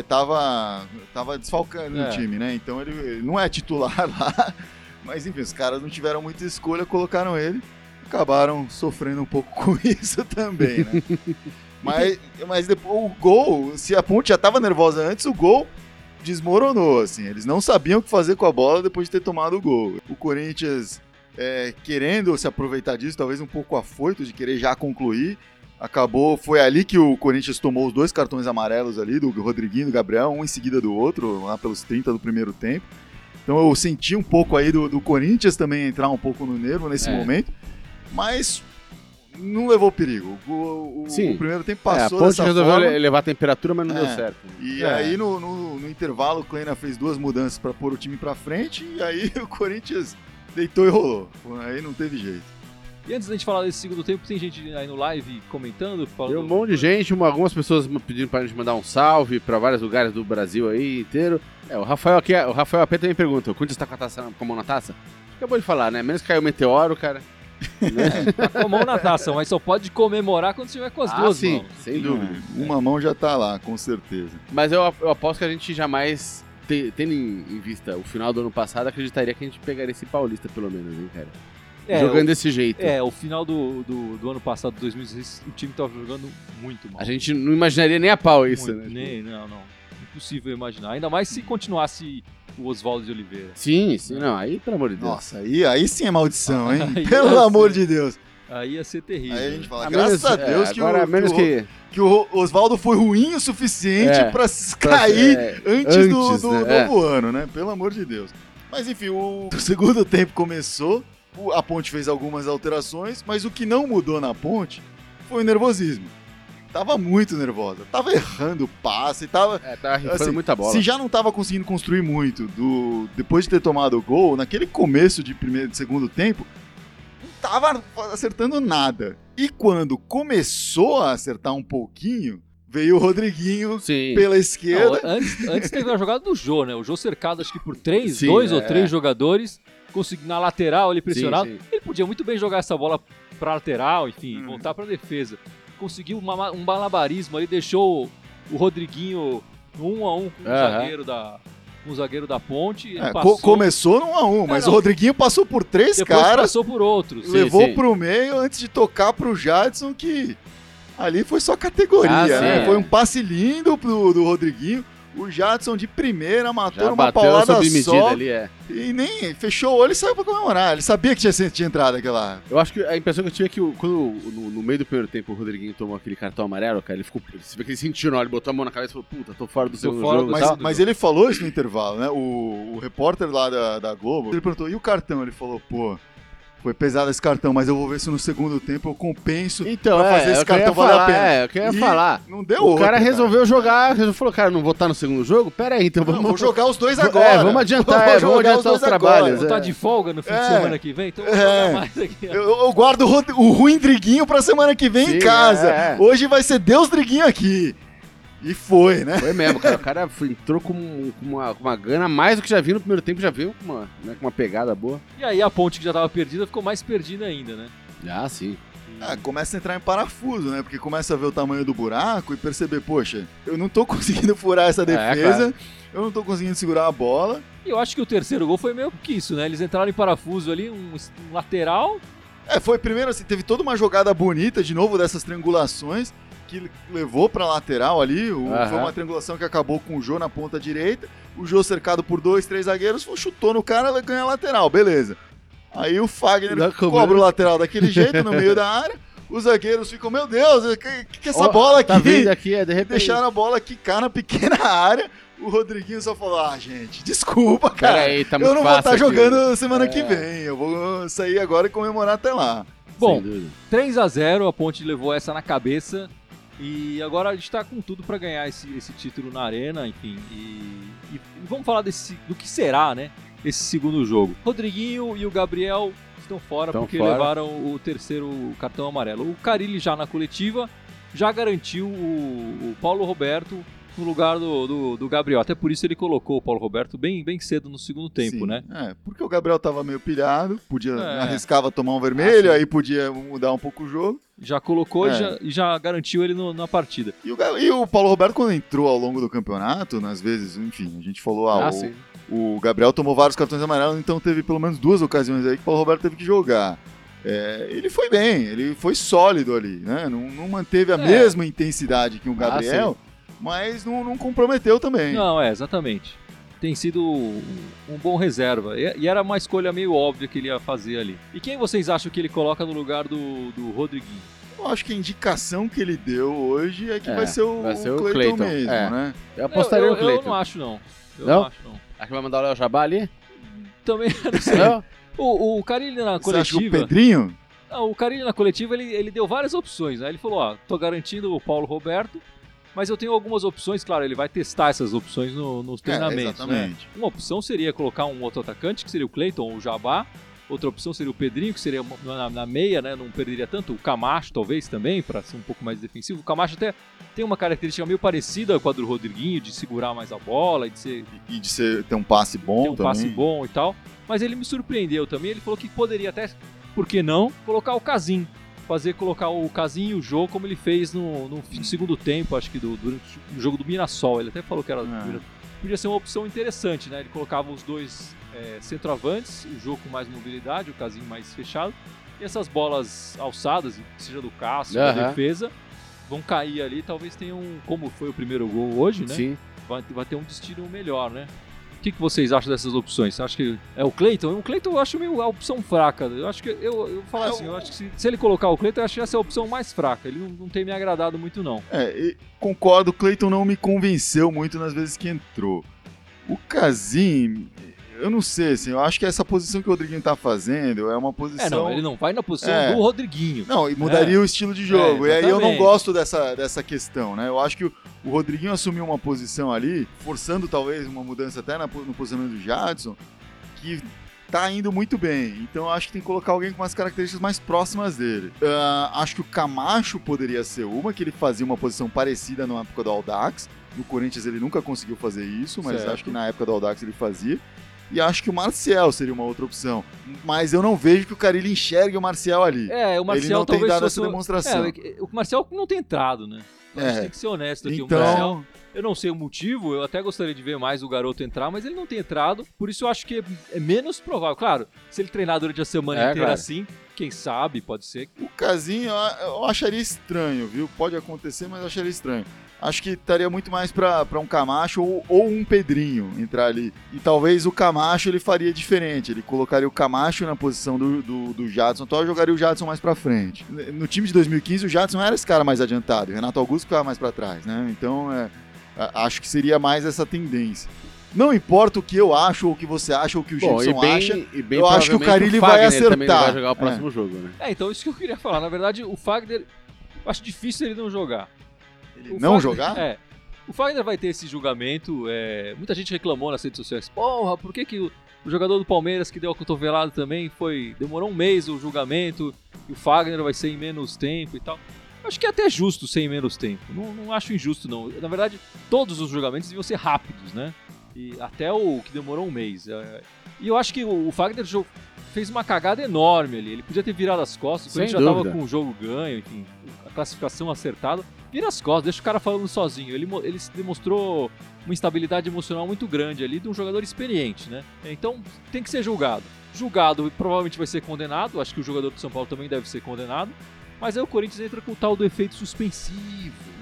tava, tava desfalcando É. o time, né? Então ele, ele não é titular lá. Mas enfim, os caras não tiveram muita escolha, colocaram ele. Acabaram sofrendo um pouco com isso também, né? mas, mas depois o gol, se a Ponte já tava nervosa antes, o gol desmoronou, assim. Eles não sabiam o que fazer com a bola depois de ter tomado o gol. O Corinthians é, querendo se aproveitar disso, talvez um pouco afoito de querer já concluir. Acabou, foi ali que o Corinthians tomou os dois cartões amarelos ali, do Rodriguinho e do Gabriel, um em seguida do outro, lá pelos 30 do primeiro tempo. Então eu senti um pouco aí do, do Corinthians também entrar um pouco no nervo nesse É. momento, mas não levou perigo. O, o- Sim. o primeiro tempo É, a passou Ponte dessa resolveu forma. ele- elevar a temperatura, mas não É. deu certo. E É. aí, no, no- no intervalo, o Kleina fez duas mudanças para pôr o time para frente. E aí, o Corinthians deitou e rolou. Aí não teve jeito. E antes da gente falar desse segundo tempo, tem gente aí no live comentando, falando. Tem um monte de gente, uma- algumas pessoas pedindo pra gente mandar um salve pra vários lugares do Brasil aí inteiro. É, o Rafael aqui, o Rafael AP também pergunta, o Corinthians tá com a, taça, com a mão na taça? Acabou de falar, né? Menos que caiu o meteoro, cara. Né? Tá com a mão na taça, mas só pode comemorar quando tiver com as ah, duas sim, mãos. sem dúvida. É, uma mão já tá lá, com certeza. Mas eu, eu aposto que a gente jamais, te- tendo em, em vista o final do ano passado, acreditaria que a gente pegaria esse paulista, pelo menos, hein, cara? É, Jogando desse jeito. É, o final do, do, do ano passado, 2016, o time tava jogando muito mal. A gente não imaginaria nem a pau isso, Muito, né? nem, não, não. Impossível imaginar. Ainda mais se continuasse o Oswaldo de Oliveira. Sim, sim, não. Aí, pelo amor de Deus. Nossa, aí, aí sim é maldição, hein? Pelo amor ser. de Deus. Aí ia ser terrível. Aí a gente fala, A graças menos- a Deus é, que, agora, o, a menos que, que, o, que o Oswaldo foi ruim o suficiente É, pra- cair é, antes, do, antes, do né? É. novo ano, né? Pelo amor de Deus. Mas enfim, o, o segundo tempo começou, o- a Ponte fez algumas alterações, mas o que não mudou na Ponte foi o nervosismo. Tava muito nervosa, tava errando passe, tava... É, tá rifando Assim, muita bola. Se já não tava conseguindo construir muito do depois de ter tomado o gol, naquele começo de primeiro de segundo tempo, não tava acertando nada. E quando começou a acertar um pouquinho, veio o Rodriguinho Sim. pela esquerda. Não, antes, antes teve a jogada do Jô, né? O Jô cercado, acho que por três, Sim, dois ou é. três jogadores, na lateral ele pressionado. Sim. Ele podia muito bem jogar essa bola pra lateral, enfim, Hum. voltar pra defesa. Conseguiu uma- um malabarismo ali, deixou o Rodriguinho um a um com o Aham. zagueiro da com o zagueiro da ponte. É, passou, começou no 1 a 1 mas não. o Rodriguinho passou por três depois caras, passou por outros. Sim, levou sim. pro meio antes de tocar pro Jadson, que ali foi só categoria, Ah, né? Foi um passe lindo pro, do Rodriguinho. O Jadson de primeira matou Já numa bateu paulada só. ali, é. E nem fechou o olho e saiu pra comemorar. Ele sabia que tinha, tinha entrado aquela. Eu acho que a impressão que eu tive é que o- quando no, no meio do primeiro tempo o Rodriguinho tomou aquele cartão amarelo, cara, ele ficou. Você vê que ele sentiu na hora, ele botou a mão na cabeça e falou, puta, tô fora do segundo fora jogo Mas, tal. mas ele falou isso no intervalo, né? O, o repórter lá da, da Globo, ele perguntou, e o cartão? Ele falou, pô, foi pesado esse cartão, mas eu vou ver se no segundo tempo eu compenso Então, pra é, fazer é esse cartão valer a falar, pena. é, é eu ia E falar. Não deu O outra, cara resolveu jogar, resolveu, falou, cara, não vou estar no segundo jogo? Pera aí, então Não, vamos... vou jogar os dois É, agora. vamos adiantar, é, vamos jogar adiantar os dois trabalhos, agora. Vou estar é. de folga no fim de É. semana que vem, então eu vou É. jogar mais aqui. Eu, eu guardo o, o ruim Driguinho pra semana que vem Sim, em casa. é, é. Hoje vai ser Deus Driguinho aqui. E foi, né? Foi mesmo, cara. O cara entrou com, uma, com uma gana mais do que já viu no primeiro tempo, já viu com uma, né, com uma pegada boa. E aí a ponte que já tava perdida ficou mais perdida ainda, né? Ah, sim. Ah, começa a entrar em parafuso, né? Porque começa a ver o tamanho do buraco e perceber, poxa, eu não tô conseguindo furar essa defesa, eu não tô conseguindo segurar a bola. E eu acho que o terceiro gol foi meio que isso, né? Eles entraram em parafuso ali, um, um lateral. É, foi primeiro assim, teve toda uma jogada bonita de novo dessas triangulações que levou pra lateral ali. O- Aham. Foi uma triangulação que acabou com o Jô na ponta direita. O Jô cercado por dois, três zagueiros, chutou no cara, ganha a lateral, beleza. Aí o Fagner Não, cobra o lateral daquele jeito, no meio da área. Os zagueiros ficam, meu Deus, o que, que, que é essa Ó, bola aqui? Tá vindo aqui, é de repente. Deixaram a bola quicar na pequena área. O Rodriguinho só falou: Ah, gente, desculpa, cara. Aí, tá eu não vou estar aqui. jogando semana É. que vem. Eu vou sair agora e comemorar até lá. Bom, Sem dúvida. 3 a 0 a ponte levou essa na cabeça. E agora a gente tá com tudo pra ganhar esse, esse título na arena, enfim. E, e vamos falar desse, do que será, né? Esse segundo jogo. Rodriguinho e o Gabriel estão fora Estão porque fora. levaram o terceiro cartão amarelo. O Carilli já na coletiva já garantiu o, o Paulo Roberto no lugar do, do, do Gabriel. Até por isso ele colocou o Paulo Roberto bem, bem cedo no segundo tempo, Sim, né? É, porque o Gabriel tava meio pilhado, podia É. arriscava tomar um vermelho, Ah, sim. aí podia mudar um pouco o jogo. Já colocou É. e, já, e já garantiu ele no- na partida. E o, e o Paulo Roberto, quando entrou ao longo do campeonato, nas vezes, enfim, a gente falou, ah, Ah, o, o Gabriel tomou vários cartões amarelos, então teve pelo menos duas ocasiões aí que o Paulo Roberto teve que jogar. É, ele foi bem, ele foi sólido ali, né? Não, não manteve a É. mesma intensidade que o Ah, Gabriel, mas não, não comprometeu também. Não, é, exatamente. Tem sido um, bom reserva. E, e era uma escolha meio óbvia que ele ia fazer ali. E quem vocês acham que ele coloca no lugar do, do Rodriguinho? Eu acho que a indicação que ele deu hoje é que É, vai ser o, vai ser o o Cleiton Cleiton, mesmo, é. né? Eu apostaria eu, no eu, eu Cleiton. não acho, não. Eu Não? não acho, não. Acho que vai mandar o Léo Jabá ali? Também, não sei. Não? O, o Carilli na Você acha que o coletiva... Pedrinho? Não, o Carilli na coletiva, ele, ele deu várias opções. Né? Ele falou, ó, tô garantindo o Paulo Roberto, mas eu tenho algumas opções. Claro, ele vai testar essas opções no- nos treinamentos, né? exatamente. Uma opção seria colocar um outro atacante, que seria o Cleiton ou o Jabá. Outra opção seria o Pedrinho, que seria na, na meia, né? Não perderia tanto. O Camacho, talvez, também, para ser um pouco mais defensivo. O Camacho até tem uma característica meio parecida com a do Rodriguinho, de segurar mais a bola, e de ser, E de ser, ter um passe bom ter um também. passe bom e tal. Mas ele me surpreendeu também. Ele falou que poderia até, por que não, colocar o Casim. Fazer colocar o Casim e o Jô como ele fez no, no segundo tempo, acho que do, durante o jogo do Mirassol. Ele até falou que era. Ah. Podia ser uma opção interessante, né? Ele colocava os dois é, centroavantes, o jogo com mais mobilidade, o Casim mais fechado. E essas bolas alçadas, seja do Cássio, da Aham. defesa, vão cair ali. Talvez tenham, como foi o primeiro gol hoje, né? Sim. vai, vai ter um destino melhor, né? O que, que vocês acham dessas opções? Você acha que é o Cleiton? O Cleiton eu acho meio a opção fraca. Eu acho que eu, eu vou falar É, assim, o- eu acho que se, se ele colocar o Cleiton, eu acho que essa é a opção mais fraca. Ele não, não tem me agradado muito, não. É, e concordo, o Cleiton não me convenceu muito nas vezes que entrou. O Casim, eu não sei, assim, eu acho que essa posição que o Rodriguinho tá fazendo é uma posição. É, não, ele não vai na posição É. do Rodriguinho. Não, e mudaria o estilo de jogo. É, e aí eu não gosto dessa, dessa questão, né? Eu acho que o, o Rodriguinho assumiu uma posição ali, forçando talvez uma mudança até na, no posicionamento do Jadson, que tá indo muito bem. Então eu acho que tem que colocar alguém com umas características mais próximas dele. Ah, acho que o Camacho poderia ser uma, que ele fazia uma posição parecida na época do Aldax. No Corinthians ele nunca conseguiu fazer isso, mas Certo. acho que na época do Aldax ele fazia. E acho que o Marcial seria uma outra opção. Mas eu não vejo que o Carilli enxergue o Marcial ali. É, o Marcial ele não tem dado essa demonstração. É, o Marcial não tem entrado, né? A gente É. tem que ser honesto aqui. O Marcial, Então, eu não sei o motivo, eu até gostaria de ver mais o garoto entrar, mas ele não tem entrado, por isso eu acho que é, é menos provável. Claro, se ele treinar durante a semana É, inteira claro. assim, quem sabe, pode ser. o Casinho eu, acharia estranho, viu? Pode acontecer, mas eu acharia estranho. Acho que estaria muito mais pra um Camacho ou, ou um Pedrinho entrar ali. E talvez o Camacho ele faria diferente. Ele colocaria o Camacho na posição do, do, do Jadson, então jogaria o Jadson mais pra frente. No time de 2015, o Jadson era esse cara mais adiantado. O Renato Augusto ficava mais pra trás, né? Então, é, acho que seria mais essa tendência. Não importa o que eu acho, ou o que você acha, ou o que o Bom, Gibson e bem, acha. e bem eu acho que o provavelmente Carille vai acertar. vai jogar o próximo jogo, né? É, então isso que eu queria falar. Na verdade, o Fagner, eu acho difícil ele não jogar. Ele O não Fagner- jogar? É. O Fagner vai ter esse julgamento. é, muita gente reclamou nas redes sociais. Porra, por que, que o, o jogador do Palmeiras que deu a cotovelada também foi. Demorou um mês o julgamento e o Fagner vai ser em menos tempo e tal. Acho que é até justo ser em menos tempo. Não, não acho injusto, não. Na verdade, todos os julgamentos deviam ser rápidos, né? E até o que demorou um mês. É, E eu acho que o, Fagner fez uma cagada enorme ali. Ele podia ter virado as costas, quando já tava dúvida. com o jogo ganho, enfim, a classificação acertada. Vira as costas, deixa o cara falando sozinho. Ele, ele se demonstrou uma instabilidade emocional muito grande ali de um jogador experiente, né? Então tem que ser julgado. Julgado provavelmente vai ser condenado. Acho que o jogador do São Paulo também deve ser condenado. Mas aí o Corinthians entra com o tal do efeito suspensivo.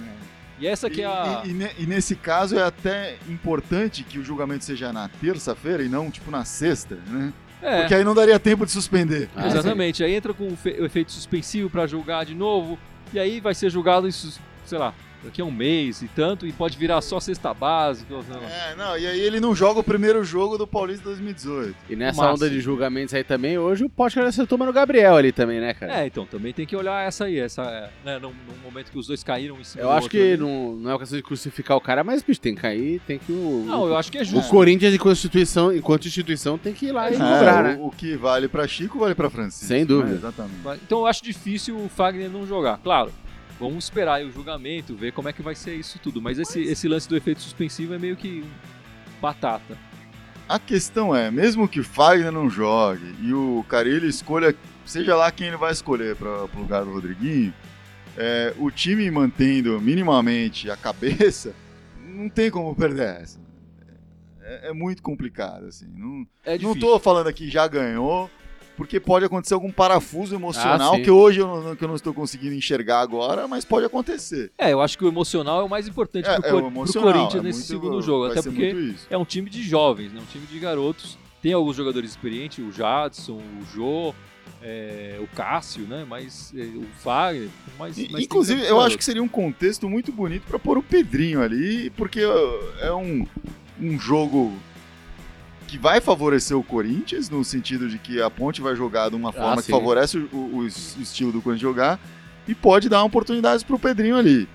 E essa que é a. E, e- e ne- nesse caso é até importante que o julgamento seja na terça-feira e não tipo na sexta, né? É. Porque aí não daria tempo de suspender. Ah, Exatamente, aí entra com o, fe- o efeito suspensivo pra julgar de novo, e aí vai ser julgado isso, sei lá, daqui a um mês e tanto, e pode virar só cesta básica. É, não, e aí ele não joga o primeiro jogo do Paulista 2018. E nessa onda de julgamentos aí também, hoje o Potker acertou mano Gabriel ali também, né, cara? É, então também tem que olhar essa aí, essa, é, né, num, num momento que os dois caíram em cima Eu do acho outro que ali. não, não é questão de crucificar o cara, mas, bicho, tem que cair, tem que o. Não, eu acho que é o justo. Corinthians, enquanto instituição, enquanto instituição, tem que ir lá e É, cobrar, né? o, o que vale pra Chico vale pra Francisco. Sem dúvida. né? Exatamente. Então eu acho difícil o Fagner não jogar. Claro, vamos esperar aí o julgamento, ver como é que vai ser isso tudo. Mas esse, esse lance do efeito suspensivo é meio que batata. A questão é, mesmo que o Fagner não jogue e o Carilli escolha, seja lá quem ele vai escolher para o lugar do Rodriguinho, é, o time mantendo minimamente a cabeça, não tem como perder essa. É, é muito complicado, assim. Não, É não tô falando aqui já ganhou, porque pode acontecer algum parafuso emocional Ah, que hoje eu não, que eu não estou conseguindo enxergar agora, mas pode acontecer. É, eu acho que o emocional é o mais importante É, pro, é o pro emocional. Corinthians é nesse muito- segundo jogo. Até porque é um time de jovens, né? um time de garotos. Tem alguns jogadores experientes, o Jadson, o Jô, é, o Cássio, né? Mas é, o Fagner, mas, E- mas Inclusive, eu acho que seria um contexto muito bonito pra pôr o Pedrinho ali, porque é um, um jogo que vai favorecer o Corinthians, no sentido de que a Ponte vai jogar de uma forma que sim. favorece o, o- o es- o estilo do Corinthians jogar, e pode dar oportunidades pro Pedrinho ali.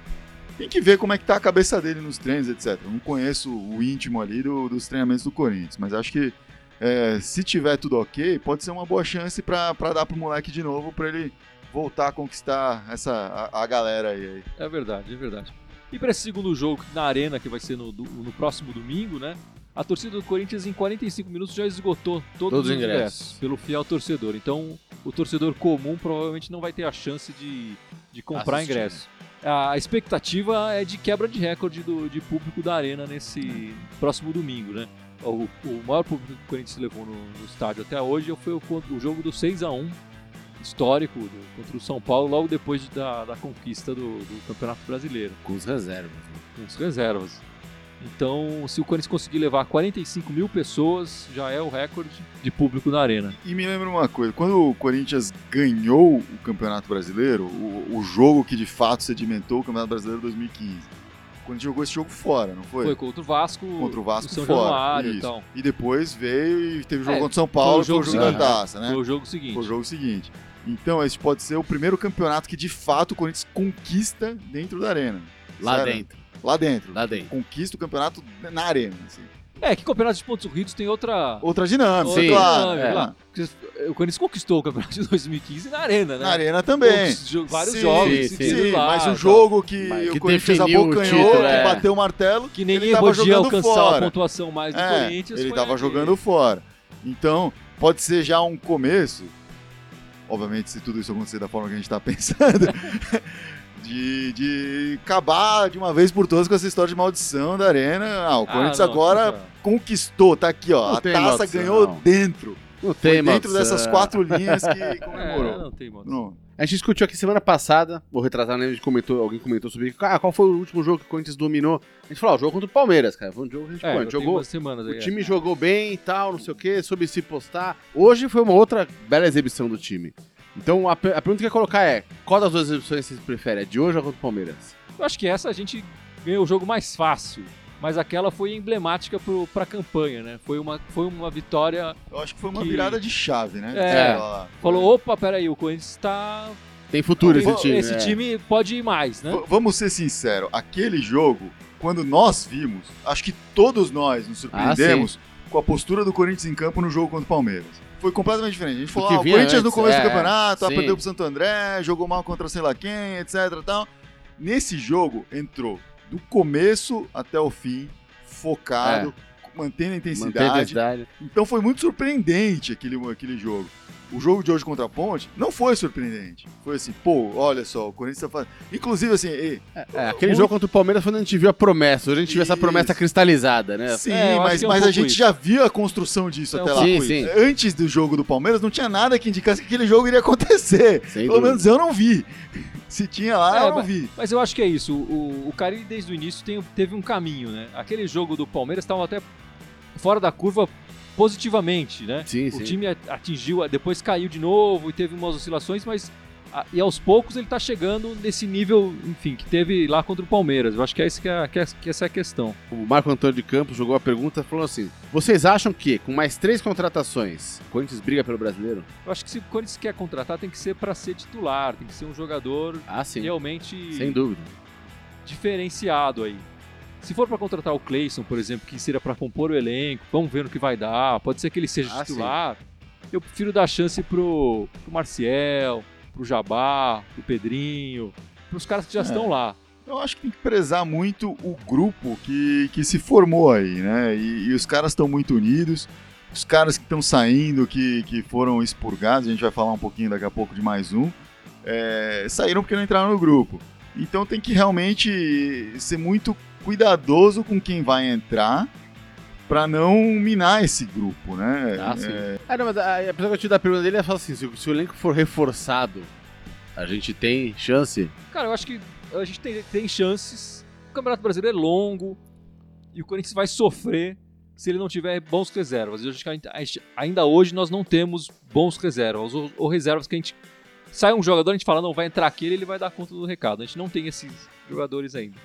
Tem que ver como é que tá a cabeça dele nos treinos, etc. Eu não conheço o íntimo ali do- dos treinamentos do Corinthians, mas acho que é, se tiver tudo ok, pode ser uma boa chance pra dar pro moleque de novo, pra ele voltar a conquistar essa, a, a galera aí. aí. É verdade, é verdade. E para esse segundo jogo na Arena, que vai ser no, no próximo domingo, né? A torcida do Corinthians em 45 minutos já esgotou todos, Todos os os ingressos. ingressos pelo fiel torcedor. Então, o torcedor comum provavelmente não vai ter a chance de, de comprar Assistir. ingresso. A expectativa é de quebra de recorde do, de público da Arena nesse próximo domingo, né? O, o maior público que o Corinthians levou no, no estádio até hoje foi o, o jogo do 6 a 1 histórico do- contra o São Paulo, logo depois de- da, da conquista do- do Campeonato Brasileiro Com os reservas. né? com as reservas. Então, se o Corinthians conseguir levar 45 mil pessoas, já é o recorde de público na arena. E me lembra uma coisa, quando o Corinthians ganhou o Campeonato Brasileiro, o, o jogo que de fato sedimentou o Campeonato Brasileiro 2015, o Corinthians jogou esse jogo fora, não foi? Foi, contra o Vasco, Contra o Vasco São fora. Januário e isso. E depois veio e teve o jogo É, contra o São Paulo, foi o foi o jogo jogo da seguinte. taça, né? Foi o jogo seguinte. Foi o jogo seguinte. Então, esse pode ser o primeiro campeonato que de fato o Corinthians conquista dentro da arena. Lá Sério. dentro. Lá dentro. Lá dentro. Conquista o campeonato na arena. assim. É, que campeonato de pontos corridos tem outra. Outra dinâmica, outra Sim, claro. dinâmica é. O Corinthians conquistou o campeonato de 2015 na arena, né? Na arena também. Jo- Vários Sim, jogos sim, Sim, lá, mas o jogo que, Mas o que Corinthians o abocanhou, título, que é. bateu o martelo, Que nem ele ele tava podia jogando alcançar a fora. pontuação mais do É, Corinthians. ele foi tava aqui. jogando fora. Então, pode ser já um começo, obviamente se tudo isso acontecer da forma que a gente tá pensando, de, de acabar de uma vez por todas com essa história de maldição da arena. Ah, o Ah, Corinthians não, agora tá. conquistou, tá aqui, ó. Não a taça maldição, ganhou não. dentro. Não Foi tem, dentro maldição. dessas quatro linhas que É, comemorou. não tem modo. Não. A gente discutiu aqui semana passada, vou retratar, né? A gente comentou, alguém comentou sobre ah, qual foi o último jogo que o Corinthians dominou. A gente falou, ah, o jogo contra o Palmeiras, cara. Foi um jogo que a gente, É, pô, a gente jogou. semanas aí. O é. time jogou bem e tal, não sei o que, soube se postar. Hoje foi uma outra bela exibição do time. Então a, pe- a pergunta que eu ia colocar é: qual das duas exibições vocês preferem? A de hoje ou a contra o Palmeiras? Eu acho que essa a gente ganhou o jogo mais fácil. mas aquela foi emblemática pro, pra campanha, né? Foi uma, foi uma vitória. Eu acho que foi uma Que- virada de chave, né? É. Ela- Falou, opa, peraí, o Corinthians tá. Tem futuro esse Pô, time. esse é. time pode ir mais, né? V- Vamos ser sinceros, aquele jogo, quando nós vimos, acho que todos nós nos surpreendemos com a postura do Corinthians em campo no jogo contra o Palmeiras. Foi completamente diferente. A gente falou, ah, o Corinthians no antes, começo é, do campeonato, ah, sim. perdeu pro Santo André, jogou mal contra sei lá quem, etc tal. Nesse jogo, entrou do começo até o fim, focado, mantendo a Mantém a intensidade. intensidade. Então foi muito surpreendente aquele, aquele jogo. O jogo de hoje contra a Ponte não foi surpreendente. Foi assim, pô, olha só, o Corinthians tá fazendo. Inclusive, assim, e- É, aquele O- jogo contra o Palmeiras foi quando a gente viu a promessa. Hoje a gente viu essa promessa cristalizada, né? sim, É, mas, é um mas a gente isso. já viu a construção disso É até lá. Sim, sim. Antes do jogo do Palmeiras, não tinha nada que indicasse que aquele jogo iria acontecer. Sem Pelo dúvida. menos eu não vi. Se tinha lá, É, eu não vi. Mas eu acho que é isso. O, o Carilli, desde o início, tem- teve um caminho, né? Aquele jogo do Palmeiras estava até fora da curva positivamente, né? Sim, O sim. time atingiu, depois caiu de novo e teve umas oscilações, mas e aos poucos ele tá chegando nesse nível, enfim, que teve lá contra o Palmeiras. Eu acho que, é que, é, que, é- que essa é a questão. O Marco Antônio de Campos jogou a pergunta falou assim: Vocês acham que, com mais três contratações, o Corinthians briga pelo brasileiro? Eu acho que se o Corinthians quer contratar, tem que ser para ser titular, tem que ser um jogador Ah, realmente Sem dúvida. diferenciado aí. Se for para contratar o Cleison, por exemplo, que seria para compor o elenco, vamos ver no que vai dar. Pode ser que ele seja Ah, titular. Eu prefiro dar chance pro, pro Marcial, pro Jabá, pro Pedrinho, pros caras que já É. estão lá. Eu acho que tem que prezar muito o grupo que, que se formou aí, né? E, e os caras estão muito unidos. Os caras que estão saindo, que, que foram expurgados, a gente vai falar um pouquinho daqui a pouco de mais um, é, saíram porque não entraram no grupo. Então tem que realmente ser muito cuidadoso com quem vai entrar para não minar esse grupo, né? Ah, sim. É, Ah, não, mas a, apesar que eu te dar a pergunta dele, ele fala assim: se, o- se o elenco for reforçado, a gente tem chance? Cara, eu acho que a gente tem, tem chances. O Campeonato Brasileiro é longo e o Corinthians vai sofrer se ele não tiver bons reservas. Eu acho que ainda- a gente- ainda hoje nós não temos bons reservas, ou, ou reservas que a gente. Sai um jogador, a gente fala, não, vai entrar aquele, ele vai dar conta do recado. A gente não tem esses jogadores ainda.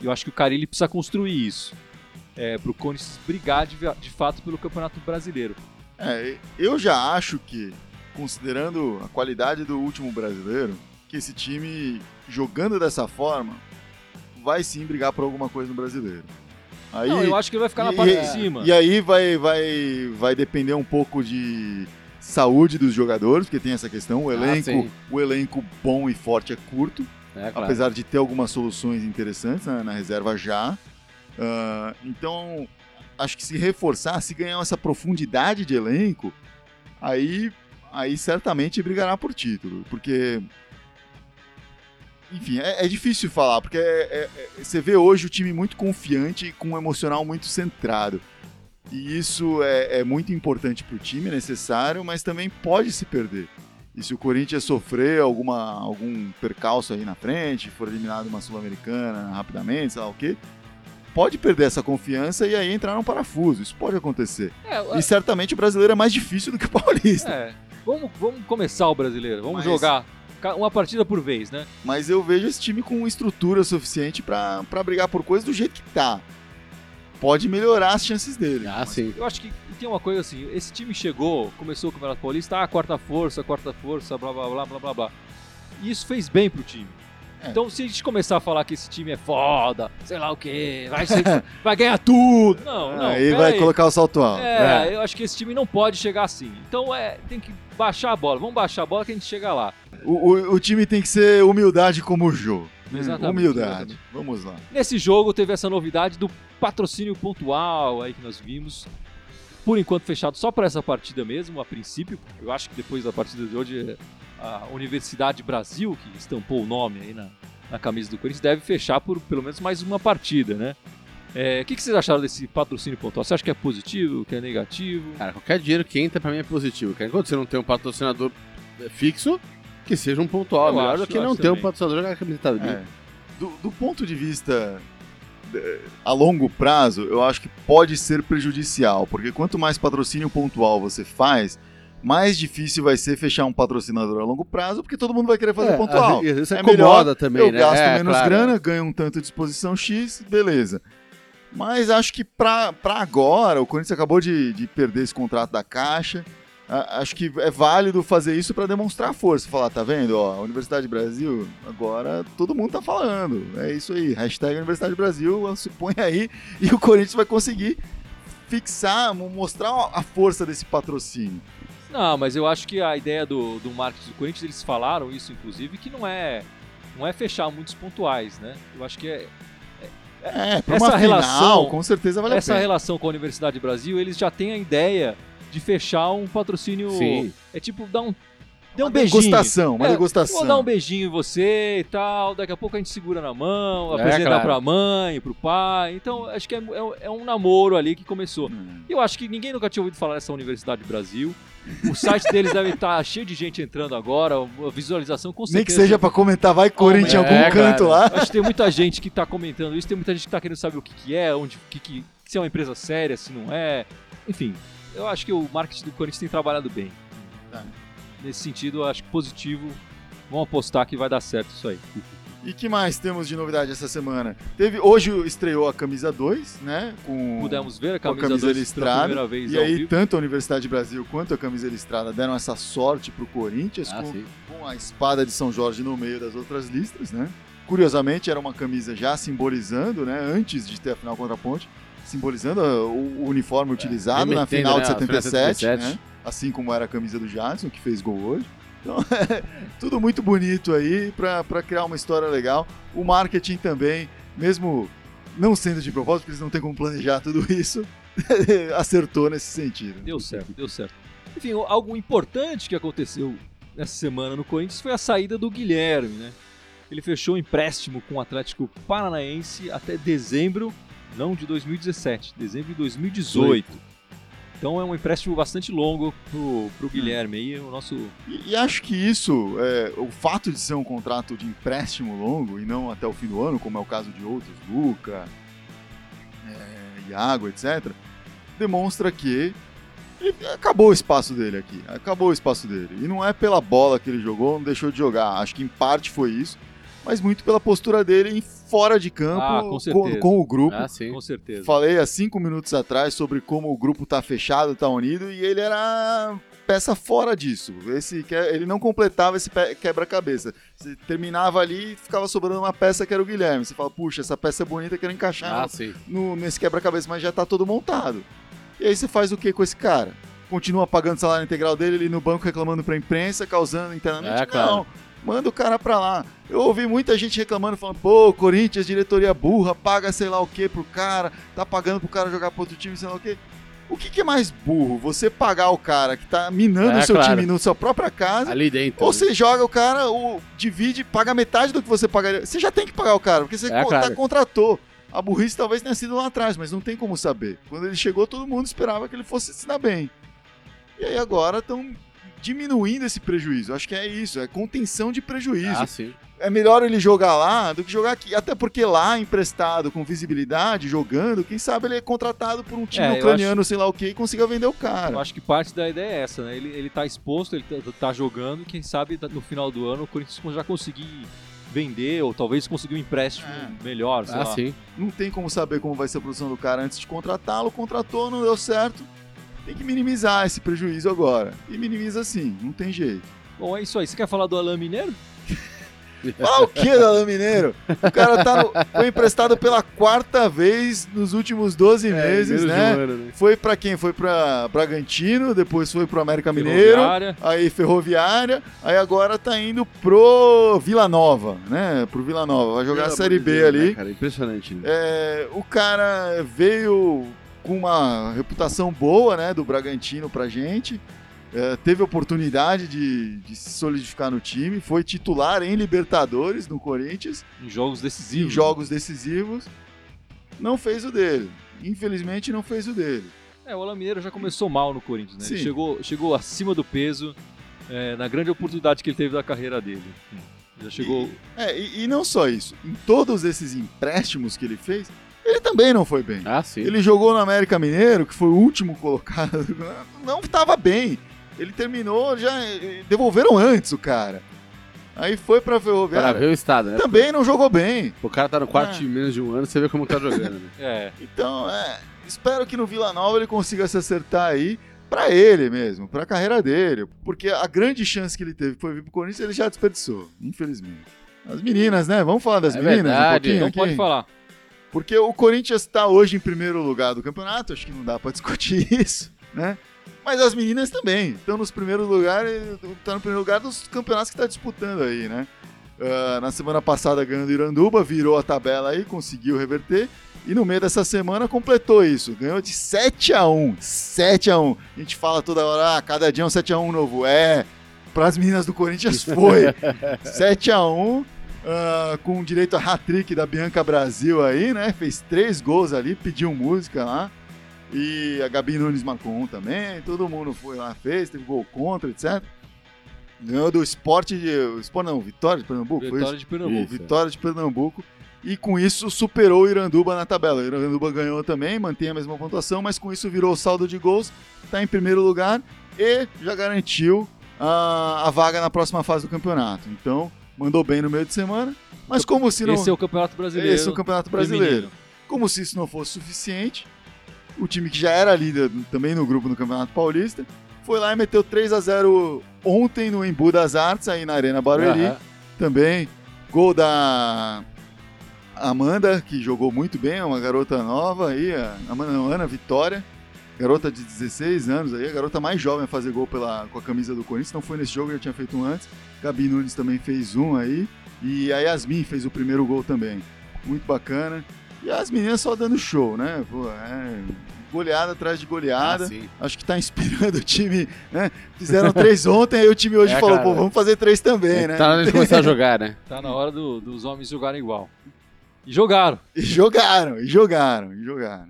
E eu acho que o Carilli precisa construir isso. É, pro Corinthians brigar de, de fato pelo Campeonato Brasileiro. É, eu já acho que, considerando a qualidade do último brasileiro, que esse time, jogando dessa forma, vai sim brigar por alguma coisa no brasileiro. Aí, não, eu acho que ele vai ficar na e- parte de cima. E aí vai, vai, vai depender um pouco de saúde dos jogadores, porque tem essa questão. O Ah, elenco, sim. o elenco bom e forte é curto, É, claro. apesar de ter algumas soluções interessantes né, na reserva já. Ah, então, acho que se reforçar, se ganhar essa profundidade de elenco, aí, aí certamente brigará por título. Porque. Enfim, é, é difícil falar, porque é- é- é- você vê hoje o time muito confiante e com um emocional muito centrado. E isso é, é muito importante para o time, é necessário, mas também pode se perder. E se o Corinthians sofrer alguma, algum percalço aí na frente, for eliminado uma Sul-Americana rapidamente, sei lá o quê, pode perder essa confiança e aí entrar num parafuso. Isso pode acontecer. É, E certamente o brasileiro é mais difícil do que o paulista. É, vamos, vamos começar o brasileiro, vamos Mas- jogar uma partida por vez, né? Mas eu vejo esse time com estrutura suficiente para brigar por coisas do jeito que tá. Pode melhorar as chances dele. Ah, Mas- sim. Eu acho que tem uma coisa assim, esse time chegou, começou o Campeonato Paulista, ah, quarta força, quarta força, blá blá blá blá blá blá. E isso fez bem pro time. É. Então, se a gente começar a falar que esse time é foda, sei lá o quê, vai, ser- vai ganhar tudo. Não, não. aí vai aí. colocar o salto alto. É, eu acho que esse time não pode chegar assim. Então, é, tem que baixar a bola. Vamos baixar a bola que a gente chega lá. O, o- o time tem que ser humildade como o jogo. Exatamente, Humildade. exatamente. Vamos lá. Nesse jogo teve essa novidade do patrocínio pontual aí que nós vimos. Por enquanto fechado só para essa partida mesmo, a princípio. Eu acho que depois da partida de hoje a Universidade Brasil, que estampou o nome aí na, na camisa do Corinthians, deve fechar por pelo menos mais uma partida, né? É, O que, que vocês acharam desse patrocínio pontual? Você acha que é positivo, que é negativo? Cara, qualquer dinheiro que entra pra mim é positivo. Cara, Enquanto você não tem um patrocinador fixo, que seja um pontual. Eu melhor acho, do que não ter um patrocinador a camiseta dele. É. Do, do ponto de vista eh, a longo prazo, eu acho que pode ser prejudicial, porque quanto mais patrocínio pontual você faz, mais difícil vai ser fechar um patrocinador a longo prazo, porque todo mundo vai querer fazer É, pontual. às vezes É acomoda melhor, também, eu né? gasto É, menos claro. grana, ganho um tanto de exposição X, beleza. Mas acho que pra, pra agora, o Corinthians acabou de, de perder esse contrato da Caixa. Acho que é válido fazer isso para demonstrar força. Falar, tá vendo? Ó, a Universidade Brasil, agora todo mundo tá falando. É isso aí. Hashtag Universidade Brasil, se põe aí e o Corinthians vai conseguir fixar, mo- mostrar a força desse patrocínio. Não, mas eu acho que a ideia do, do marketing do Corinthians, eles falaram isso, inclusive, que não é, não é fechar muitos pontuais, né? Eu acho que é, É, pra Essa uma relação- com certeza vale essa a pena. relação com a Universidade Brasil, eles já têm a ideia de fechar um patrocínio. Sim. É tipo, dar um. Dê um Uma beijinho. degustação, uma É, degustação. Vou dar um beijinho em você e tal. Daqui a pouco a gente segura na mão, É, apresenta claro. pra mãe, pro pai. Então, acho que é, é- é um namoro ali que começou. Hum. Eu acho que ninguém nunca tinha ouvido falar dessa Universidade Brasil. O site deles deve estar cheio de gente entrando agora, a visualização com Nem que certeza. seja pra comentar, vai Corinthians em é, algum claro. canto lá. Acho que tem muita gente que tá comentando isso, tem muita gente que tá querendo saber o que, que é, onde, que, que, se é uma empresa séria, se não é. Enfim, eu acho que o marketing do Corinthians tem trabalhado bem. Tá. Nesse sentido, eu acho que positivo. Vamos apostar que vai dar certo isso aí. E que mais temos de novidade essa semana? Teve hoje estreou a camisa 2, né? Com Pudemos ver a camisa, camisa 2 pela listrada. primeira vez E aí, vivo. tanto a Universidade Brasil quanto a camisa listrada deram essa sorte pro Corinthians Ah, com, com a espada de São Jorge no meio das outras listras, né? Curiosamente, era uma camisa já simbolizando, né? Antes de ter a final contra a Ponte, simbolizando uh, o, uniforme utilizado na final né, de a final de 77, 77. né? Assim como era a camisa do Jadson, que fez gol hoje. Então, tudo muito bonito aí pra pra criar uma história legal. O marketing também, mesmo não sendo de propósito, porque eles não têm como planejar tudo isso, acertou nesse sentido. Deu certo, deu certo. Enfim, algo importante que aconteceu nessa semana no Corinthians foi a saída do Guilherme, né? Ele fechou um empréstimo com o Atlético Paranaense até dezembro, não de 2017, dezembro de 2018. Então é um empréstimo bastante longo pro, pro Guilherme aí, o nosso. E, e acho que isso, é, o fato de ser um contrato de empréstimo longo e não até o fim do ano, como é o caso de outros, Luca, é, Iago, etc., demonstra que acabou o espaço dele aqui. Acabou o espaço dele. E não é pela bola que ele jogou, não deixou de jogar. Acho que em parte foi isso, mas muito pela postura dele em fora de campo Ah, com com, com o grupo. Ah, sim. Com certeza. Falei há cinco minutos atrás sobre como o grupo tá fechado, tá unido, e ele era peça fora disso. Esse, que- ele não completava esse quebra-cabeça. Você terminava ali e ficava sobrando uma peça que era o Guilherme. Você fala, puxa, essa peça é bonita, quero encaixar Ah, no- nesse quebra-cabeça, mas já tá todo montado. E aí você faz o que com esse cara? Continua pagando o salário integral dele, ele no banco reclamando pra imprensa, causando internamente? É, claro. Não, manda o cara pra lá. Eu ouvi muita gente reclamando, falando, pô, Corinthians, diretoria burra, paga sei lá o que pro cara, tá pagando pro cara jogar pro outro time, sei lá o que. O que, que é mais burro? Você pagar o cara que tá minando É, o seu claro. time na sua própria casa, Ali dentro. ou né? você joga o cara, o, divide, paga metade do que você pagaria. Você já tem que pagar o cara, porque você É, co- claro. tá- contratou. A burrice talvez tenha sido lá atrás, mas não tem como saber. Quando ele chegou, todo mundo esperava que ele fosse se dar bem. E aí agora estão diminuindo esse prejuízo. Acho que é isso, é contenção de prejuízo. Ah, sim. É melhor ele jogar lá do que jogar aqui. Até porque lá, emprestado, com visibilidade, jogando, quem sabe ele é contratado por um time É, ucraniano, sei lá o que, e consiga vender o cara. Eu acho que parte da ideia é essa, né? Ele, ele tá exposto, ele tá, tá jogando, quem sabe no final do ano o Corinthians já conseguir vender, ou talvez conseguir um empréstimo É. melhor, sei Ah, lá. sim. Não tem como saber como vai ser a produção do cara antes de contratá-lo. Contratou, não deu certo. Tem que minimizar esse prejuízo agora. E minimiza sim, não tem jeito. Bom, é isso aí. Você quer falar do Alain Mineiro? Falar o que do Alain Mineiro? O cara tá no- foi emprestado pela quarta vez nos últimos 12 meses, menos de né? ano, né? Foi pra quem? Foi pra Bragantino, depois foi pro América Mineiro, aí Ferroviária, aí agora tá indo pro Vila Nova, né? Pro Vila Nova, vai jogar a Pelo Série B Deus, ali. né, cara? Impressionante. né? É, o cara veio com uma reputação boa, né, do Bragantino pra gente. É, teve oportunidade de, de se solidificar no time, foi titular em Libertadores no Corinthians, Em jogos decisivos. em jogos decisivos. Não fez o dele. Infelizmente não fez o dele. É, o Alain Mineiro já começou mal no Corinthians, né? Ele Sim. chegou, chegou acima do peso é, na grande oportunidade que ele teve da carreira dele. Já chegou. É, e, e não só isso. Em todos esses empréstimos que ele fez, ele também não foi bem. Ah, sim. Ele jogou no América Mineiro, que foi o último colocado. Não estava bem. Ele terminou, já devolveram antes o cara. Aí foi pra Para Ferroviária. ver o estado, né? Também não jogou bem. O cara tá no quarto Ah. de menos de um ano, você vê como tá jogando, né? É. Então, é, espero que no Vila Nova ele consiga se acertar aí pra ele mesmo, pra carreira dele, porque a grande chance que ele teve foi vir pro Corinthians ele já desperdiçou, infelizmente. As meninas, né? Vamos falar das É meninas verdade, um pouquinho Então aqui? pode falar. Porque o Corinthians está hoje em primeiro lugar do campeonato, acho que não dá pra discutir isso, né? Mas as meninas também estão nos primeiros lugares, estão no primeiro lugar dos campeonatos que está disputando aí, né? Ah, na semana passada ganhando Iranduba, virou a tabela aí, conseguiu reverter. E no meio dessa semana completou isso. Ganhou de 7 a 1 7 a 1 A gente fala toda hora, ah, cada dia é um 7 a 1 novo. É, para as meninas do Corinthians foi. 7 a 1 ah, com direito a hat-trick da Bianca Brasil aí, né? Fez três gols ali, pediu música lá. E a Gabi Nunes marcou um também. Todo mundo foi lá, fez, teve gol contra, etc. Ganhou do esporte de. Esporte não, Vitória de Pernambuco? Vitória de Pernambuco. Isso. Vitória de Pernambuco. E com isso superou o Iranduba na tabela. O Iranduba ganhou também, mantém a mesma pontuação, mas com isso virou o saldo de gols, está em primeiro lugar e já garantiu a, a vaga na próxima fase do campeonato. Então, mandou bem no meio de semana. Mas como se não. Esse é o Campeonato Brasileiro. Esse é o Campeonato Brasileiro. feminino. Como se isso não fosse suficiente, o time que já era líder também no grupo do Campeonato Paulista foi lá e meteu 3 a 0 ontem no Embu das Artes, aí na Arena Barueri. Aham. Também. Gol da Amanda, que jogou muito bem, é uma garota nova aí, a Ana Vitória. Garota de 16 anos aí, a garota mais jovem a fazer gol pela, com a camisa do Corinthians. Não foi nesse jogo, já tinha feito um antes. Gabi Nunes também fez um aí. E a Yasmin fez o primeiro gol também. Muito bacana. E as meninas só dando show, né? Pô, é goleada atrás de goleada. Ah. Acho que tá inspirando o time, né? Fizeram três ontem, aí o time hoje É, falou, cara. pô, vamos fazer três também, né? Tá na hora de começar a jogar, né? Tá na hora do- dos homens jogarem igual. E jogaram. E jogaram, e jogaram, e jogaram.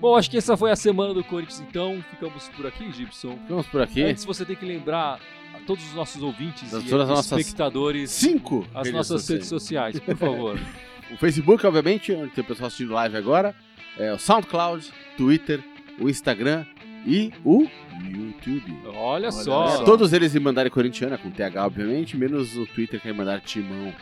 Bom, acho que essa foi a semana do Corinthians, então. Ficamos por aqui, Gibson. Vamos por aqui. Antes você tem que lembrar a todos os nossos ouvintes Das- e espectadores Cinco as nossas redes sociais, por favor. O Facebook, obviamente, onde tem o pessoal assistindo live agora. É o SoundCloud, Twitter, o Instagram e o YouTube. Olha, Olha só. só. Todos eles em mandarem corintiana, com TH, obviamente, menos o Twitter que é mandar timão.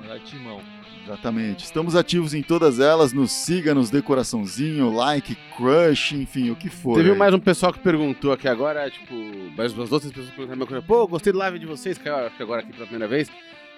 Mandar timão. Exatamente. Estamos ativos em todas elas. Nos siga, nos dê coraçãozinho, like, crush, enfim, o que for. Teve aí. mais um pessoal que perguntou aqui agora, tipo, mas as outras pessoas perguntaram meu coisa, pô, gostei do live de vocês, que eu acho que agora aqui pela primeira vez.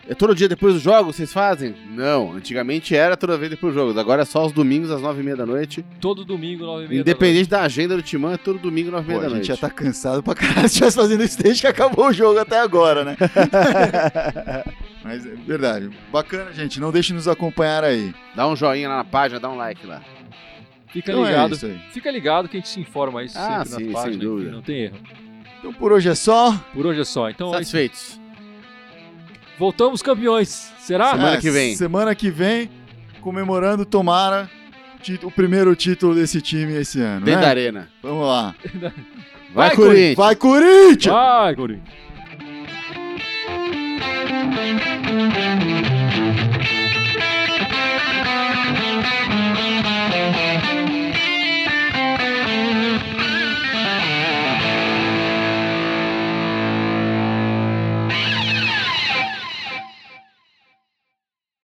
É todo dia depois do jogo, vocês fazem? Não, antigamente era toda vez depois do jogo, agora é só os domingos às nove e meia da noite. Todo domingo, nove e meia Independente da, agenda do Timão, é todo domingo nove e meia a da gente noite. já tá cansado pra caralho se estivesse fazendo isso desde que acabou o jogo até agora, né? Mas é verdade. Bacana, gente. Não deixe de nos acompanhar aí. Dá um joinha lá na página, dá um like lá. da. Fica Então é ligado. isso aí. Fica ligado que a gente se informa isso Ah, sempre sim, sem na página. dúvida. Não tem erro. Então por hoje é só. Por hoje é só. Então, é. Satisfeitos. Voltamos campeões. Será? Semana É, que vem. Semana que vem, comemorando, tomara, o primeiro título desse time esse ano. Dentro né? da arena. Vamos lá. Vai, Vai, Corinthians! Vai, Corinthians! Vai, Corinthians.